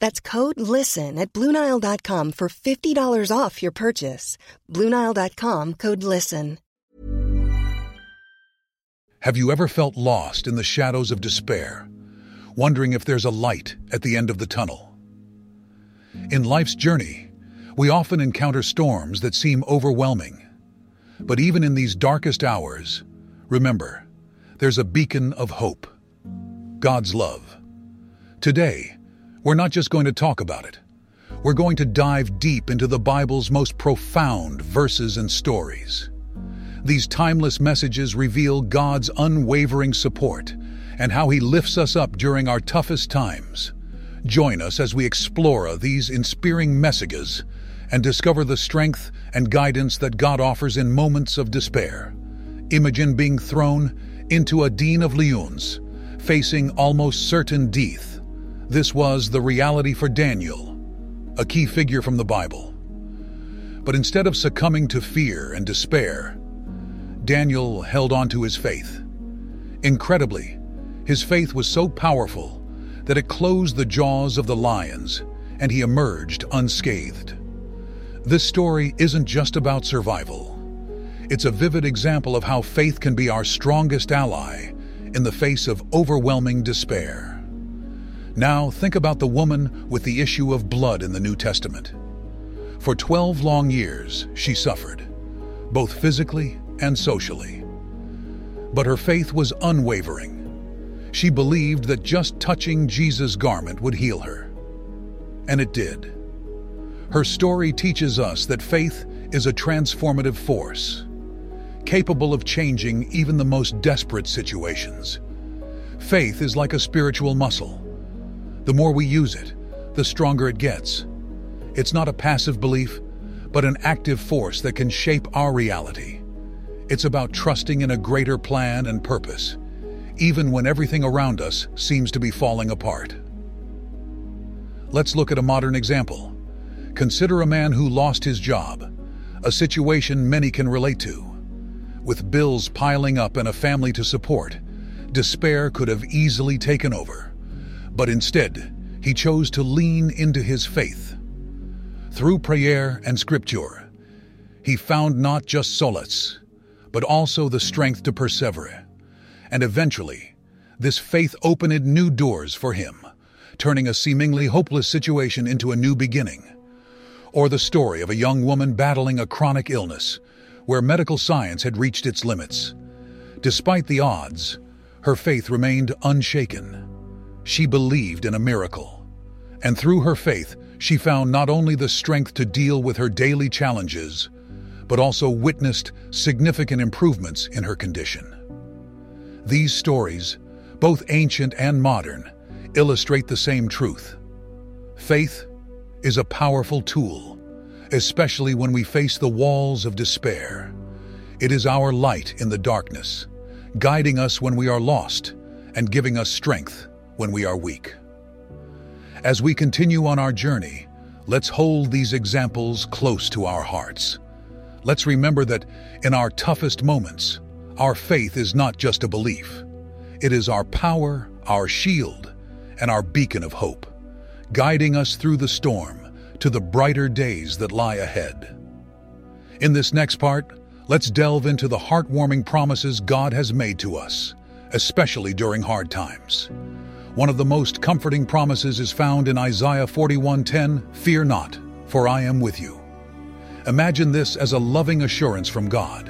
That's code LISTEN at Bluenile.com for $50 off your purchase. Bluenile.com code LISTEN. Have you ever felt lost in the shadows of despair, wondering if there's a light at the end of the tunnel? In life's journey, we often encounter storms that seem overwhelming. But even in these darkest hours, remember, there's a beacon of hope God's love. Today, we're not just going to talk about it. We're going to dive deep into the Bible's most profound verses and stories. These timeless messages reveal God's unwavering support and how He lifts us up during our toughest times. Join us as we explore these inspiring messages and discover the strength and guidance that God offers in moments of despair. Imagine being thrown into a den of lions, facing almost certain death. This was the reality for Daniel, a key figure from the Bible. But instead of succumbing to fear and despair, Daniel held on to his faith. Incredibly, his faith was so powerful that it closed the jaws of the lions and he emerged unscathed. This story isn't just about survival. It's a vivid example of how faith can be our strongest ally in the face of overwhelming despair. Now, think about the woman with the issue of blood in the New Testament. For 12 long years, she suffered, both physically and socially. But her faith was unwavering. She believed that just touching Jesus' garment would heal her. And it did. Her story teaches us that faith is a transformative force, capable of changing even the most desperate situations. Faith is like a spiritual muscle. The more we use it, the stronger it gets. It's not a passive belief, but an active force that can shape our reality. It's about trusting in a greater plan and purpose, even when everything around us seems to be falling apart. Let's look at a modern example. Consider a man who lost his job, a situation many can relate to. With bills piling up and a family to support, despair could have easily taken over. But instead, he chose to lean into his faith. Through prayer and scripture, he found not just solace, but also the strength to persevere. And eventually, this faith opened new doors for him, turning a seemingly hopeless situation into a new beginning or the story of a young woman battling a chronic illness where medical science had reached its limits. Despite the odds, her faith remained unshaken. She believed in a miracle. And through her faith, she found not only the strength to deal with her daily challenges, but also witnessed significant improvements in her condition. These stories, both ancient and modern, illustrate the same truth. Faith is a powerful tool, especially when we face the walls of despair. It is our light in the darkness, guiding us when we are lost and giving us strength when we are weak. As we continue on our journey, let's hold these examples close to our hearts. let's remember that in our toughest moments, our faith is not just a belief. It is our power, our shield, and our beacon of hope, guiding us through the storm to the brighter days that lie ahead. In this next part, let's delve into the heartwarming promises God has made to us, especially during hard times. One of the most comforting promises is found in Isaiah 41:10, "Fear not, for I am with you." Imagine this as a loving assurance from God,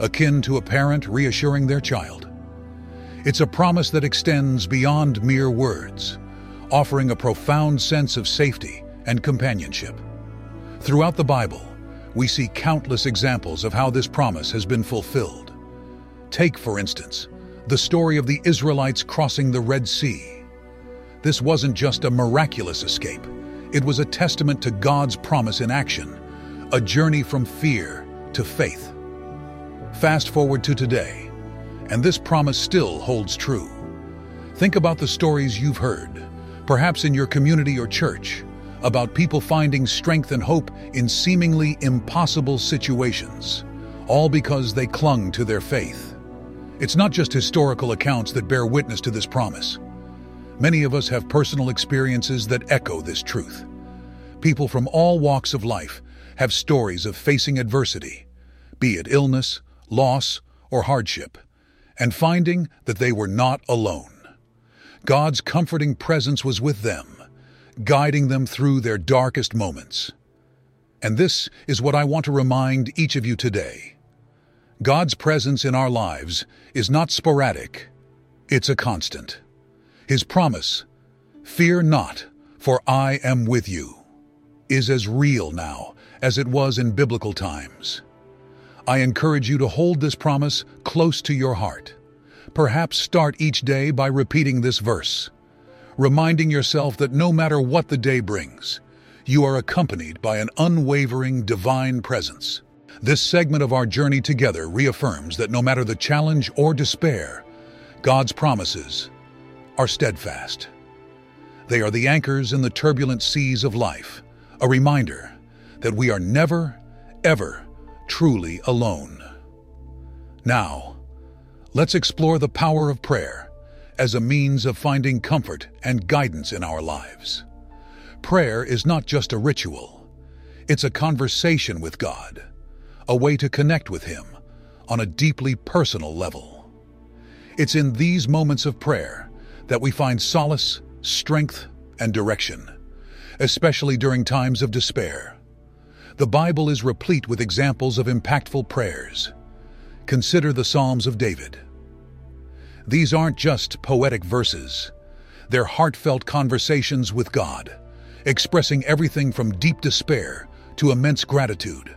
akin to a parent reassuring their child. It's a promise that extends beyond mere words, offering a profound sense of safety and companionship. Throughout the Bible, we see countless examples of how this promise has been fulfilled. Take, for instance, the story of the Israelites crossing the Red Sea. This wasn't just a miraculous escape, it was a testament to God's promise in action, a journey from fear to faith. Fast forward to today, and this promise still holds true. Think about the stories you've heard, perhaps in your community or church, about people finding strength and hope in seemingly impossible situations, all because they clung to their faith. It's not just historical accounts that bear witness to this promise. Many of us have personal experiences that echo this truth. People from all walks of life have stories of facing adversity, be it illness, loss, or hardship, and finding that they were not alone. God's comforting presence was with them, guiding them through their darkest moments. And this is what I want to remind each of you today. God's presence in our lives is not sporadic, it's a constant. His promise, Fear not, for I am with you, is as real now as it was in biblical times. I encourage you to hold this promise close to your heart. Perhaps start each day by repeating this verse reminding yourself that no matter what the day brings, you are accompanied by an unwavering divine presence. This segment of our journey together reaffirms that no matter the challenge or despair, God's promises are steadfast. They are the anchors in the turbulent seas of life, a reminder that we are never, ever truly alone. Now, let's explore the power of prayer as a means of finding comfort and guidance in our lives. Prayer is not just a ritual, it's a conversation with God, a way to connect with Him on a deeply personal level. It's in these moments of prayer that we find solace, strength, and direction, especially during times of despair. The Bible is replete with examples of impactful prayers. Consider the Psalms of David. These aren't just poetic verses. They're heartfelt conversations with God, expressing everything from deep despair to immense gratitude.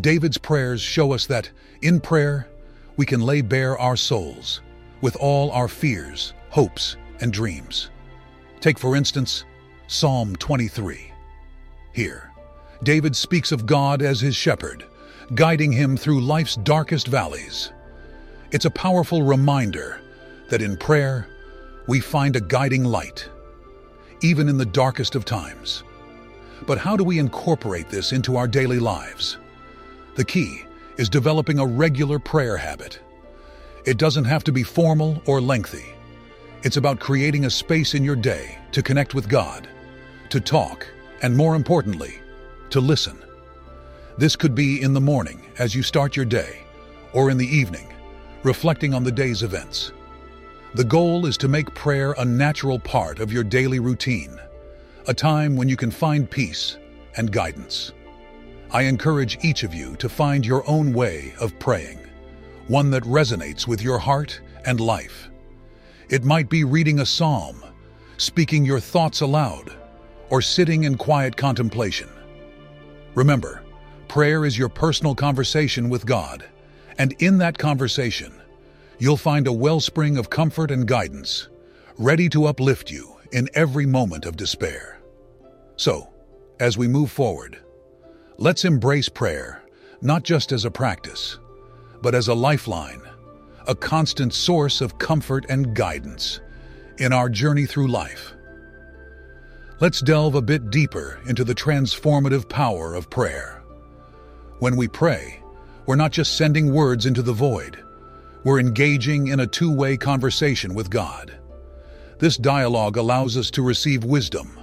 David's prayers show us that, in prayer, we can lay bare our souls, with all our fears, hopes, and dreams. Take, for instance, Psalm 23. Here, David speaks of God as his shepherd, guiding him through life's darkest valleys. It's a powerful reminder that in prayer, we find a guiding light, even in the darkest of times. But how do we incorporate this into our daily lives? The key is developing a regular prayer habit. It doesn't have to be formal or lengthy. It's about creating a space in your day to connect with God, to talk, and more importantly, to listen. This could be in the morning as you start your day, or in the evening reflecting on the day's events. The goal is to make prayer a natural part of your daily routine, a time when you can find peace and guidance. I encourage each of you to find your own way of praying, one that resonates with your heart and life. It might be reading a psalm, speaking your thoughts aloud, or sitting in quiet contemplation. Remember, prayer is your personal conversation with God and in that conversation, you'll find a wellspring of comfort and guidance, ready to uplift you in every moment of despair. So, as we move forward, let's embrace prayer not just as a practice, but as a lifeline, a constant source of comfort and guidance in our journey through life. Let's delve a bit deeper into the transformative power of prayer. When we pray, we're not just sending words into the void. We're engaging in a two-way conversation with God. This dialogue allows us to receive wisdom,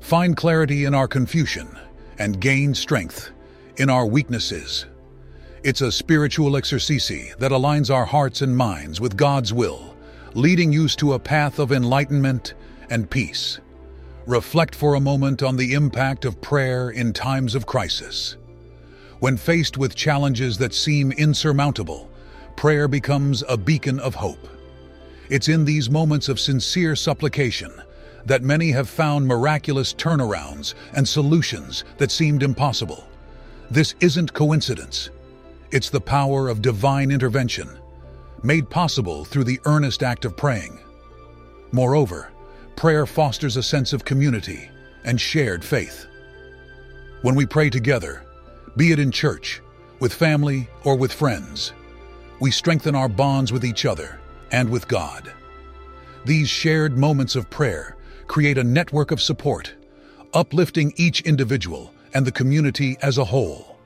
find clarity in our confusion, and gain strength in our weaknesses. It's a spiritual exercise that aligns our hearts and minds with God's will, leading you to a path of enlightenment and peace. Reflect for a moment on the impact of prayer in times of crisis. When faced with challenges that seem insurmountable, prayer becomes a beacon of hope. It's in these moments of sincere supplication that many have found miraculous turnarounds and solutions that seemed impossible. This isn't coincidence. It's the power of divine intervention, made possible through the earnest act of praying. Moreover, prayer fosters a sense of community and shared faith. When we pray together, be it in church, with family, or with friends, we strengthen our bonds with each other and with God. These shared moments of prayer create a network of support, uplifting each individual and the community as a whole.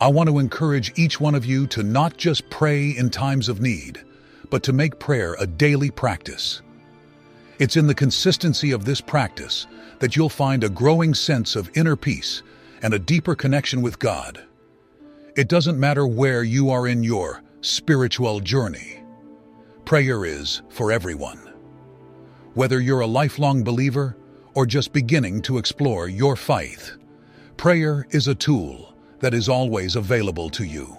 I want to encourage each one of you to not just pray in times of need, but to make prayer a daily practice. It's in the consistency of this practice that you'll find a growing sense of inner peace and a deeper connection with God. It doesn't matter where you are in your spiritual journey. Prayer is for everyone. Whether you're a lifelong believer or just beginning to explore your faith, prayer is a tool that is always available to you.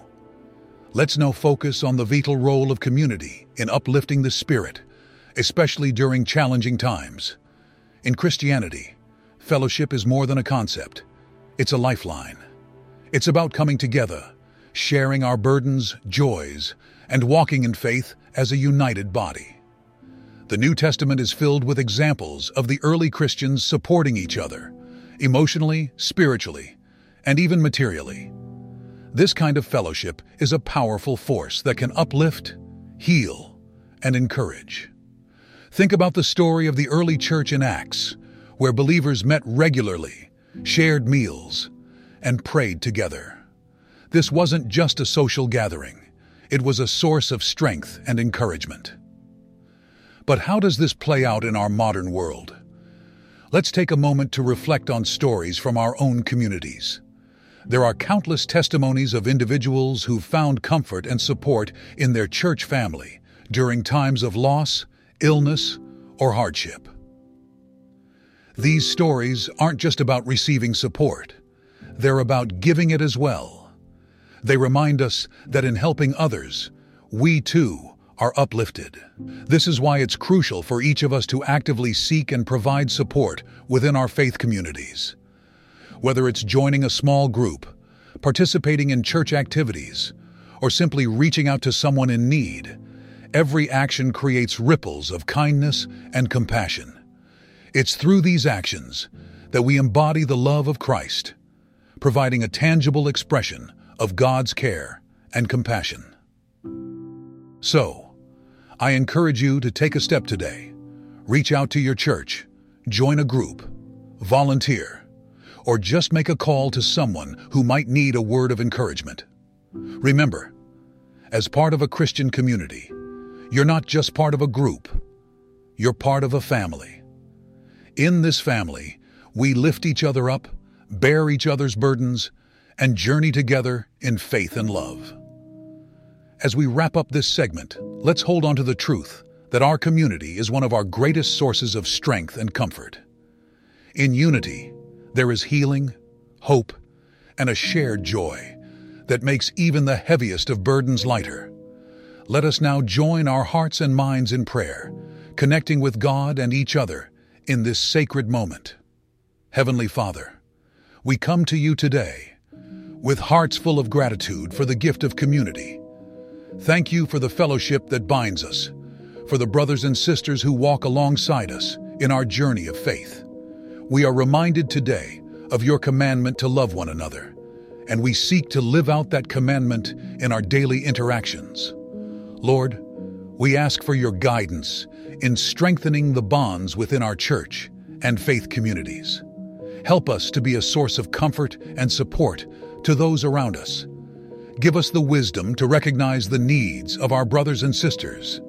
Let's now focus on the vital role of community in uplifting the spirit, especially during challenging times. In Christianity, fellowship is more than a concept. It's a lifeline. It's about coming together, sharing our burdens, joys, and walking in faith as a united body. The New Testament is filled with examples of the early Christians supporting each other, emotionally, spiritually, and even materially. This kind of fellowship is a powerful force that can uplift, heal, and encourage. Think about the story of the early church in Acts, where believers met regularly shared meals, and prayed together. This wasn't just a social gathering, it was a source of strength and encouragement. But how does this play out in our modern world? Let's take a moment to reflect on stories from our own communities. There are countless testimonies of individuals who found comfort and support in their church family during times of loss, illness, or hardship. These stories aren't just about receiving support, they're about giving it as well. They remind us that in helping others, we too are uplifted. This is why it's crucial for each of us to actively seek and provide support within our faith communities. Whether it's joining a small group, participating in church activities, or simply reaching out to someone in need, every action creates ripples of kindness and compassion. It's through these actions that we embody the love of Christ, providing a tangible expression of God's care and compassion. So, I encourage you to take a step today. Reach out to your church, join a group, volunteer, or just make a call to someone who might need a word of encouragement. Remember, as part of a Christian community, you're not just part of a group, you're part of a family. In this family, we lift each other up, bear each other's burdens, and journey together in faith and love. As we wrap up this segment, let's hold on to the truth that our community is one of our greatest sources of strength and comfort. In unity, there is healing, hope, and a shared joy that makes even the heaviest of burdens lighter. Let us now join our hearts and minds in prayer, connecting with God and each other in this sacred moment. Heavenly Father, we come to you today with hearts full of gratitude for the gift of community. Thank you for the fellowship that binds us, for the brothers and sisters who walk alongside us in our journey of faith. We are reminded today of your commandment to love one another, and we seek to live out that commandment in our daily interactions. Lord, we ask for your guidance in strengthening the bonds within our church and faith communities. Help us to be a source of comfort and support to those around us. Give us the wisdom to recognize the needs of our brothers and sisters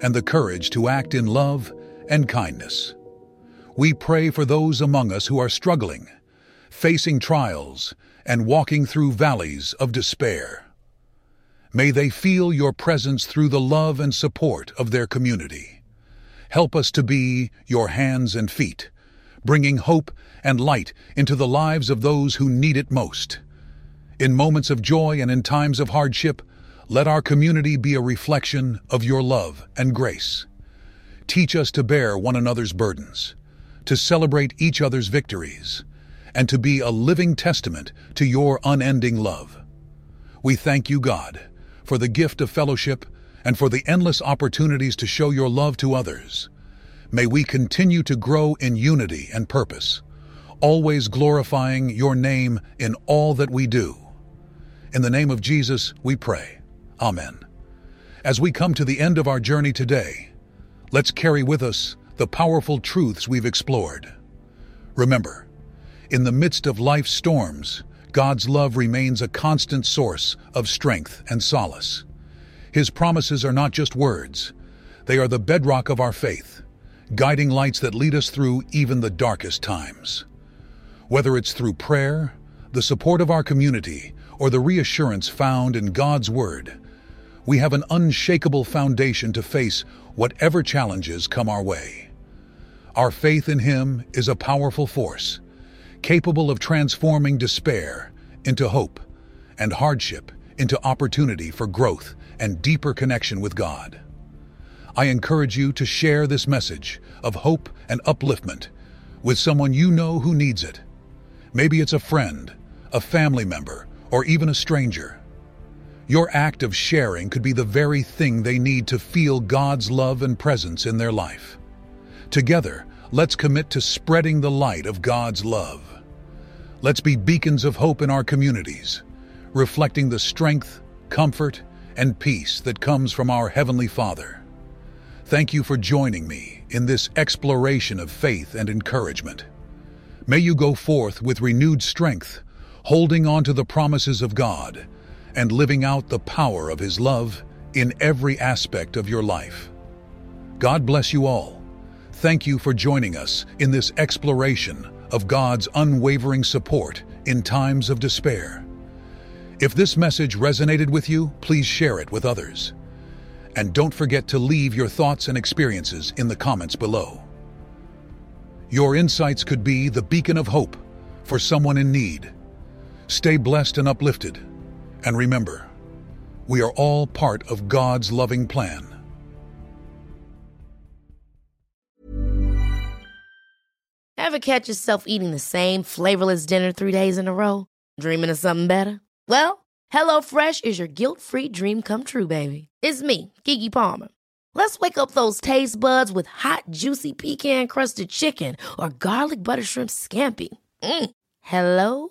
and the courage to act in love and kindness. We pray for those among us who are struggling, facing trials, and walking through valleys of despair. May they feel your presence through the love and support of their community. Help us to be your hands and feet, bringing hope and light into the lives of those who need it most. In moments of joy and in times of hardship, let our community be a reflection of your love and grace. Teach us to bear one another's burdens, to celebrate each other's victories, and to be a living testament to your unending love. We thank you, God, for the gift of fellowship, and for the endless opportunities to show your love to others. May we continue to grow in unity and purpose, always glorifying your name in all that we do. In the name of Jesus, we pray. Amen. As we come to the end of our journey today, let's carry with us the powerful truths we've explored. Remember, in the midst of life's storms, God's love remains a constant source of strength and solace. His promises are not just words, they are the bedrock of our faith, guiding lights that lead us through even the darkest times. Whether it's through prayer, the support of our community, or the reassurance found in God's Word, we have an unshakable foundation to face whatever challenges come our way. Our faith in Him is a powerful force, capable of transforming despair into hope and hardship into opportunity for growth and deeper connection with God. I encourage you to share this message of hope and upliftment with someone you know who needs it. Maybe it's a friend, a family member, or even a stranger. Your act of sharing could be the very thing they need to feel God's love and presence in their life. Together, let's commit to spreading the light of God's love. Let's be beacons of hope in our communities, reflecting the strength, comfort, and peace that comes from our Heavenly Father. Thank you for joining me in this exploration of faith and encouragement. May you go forth with renewed strength, holding on to the promises of God and living out the power of His love in every aspect of your life. God bless you all. Thank you for joining us in this exploration of God's unwavering support in times of despair. If this message resonated with you, please share it with others. And don't forget to leave your thoughts and experiences in the comments below. Your insights could be the beacon of hope for someone in need. Stay blessed and uplifted. And remember, we are all part of God's loving plan. Ever catch yourself eating the same flavorless dinner three days in a row? Dreaming of something better? Well, HelloFresh is your guilt free dream come true, baby. It's me, Keke Palmer. Let's wake up those taste buds with hot, juicy pecan crusted chicken or garlic butter shrimp scampi. Mm. Hello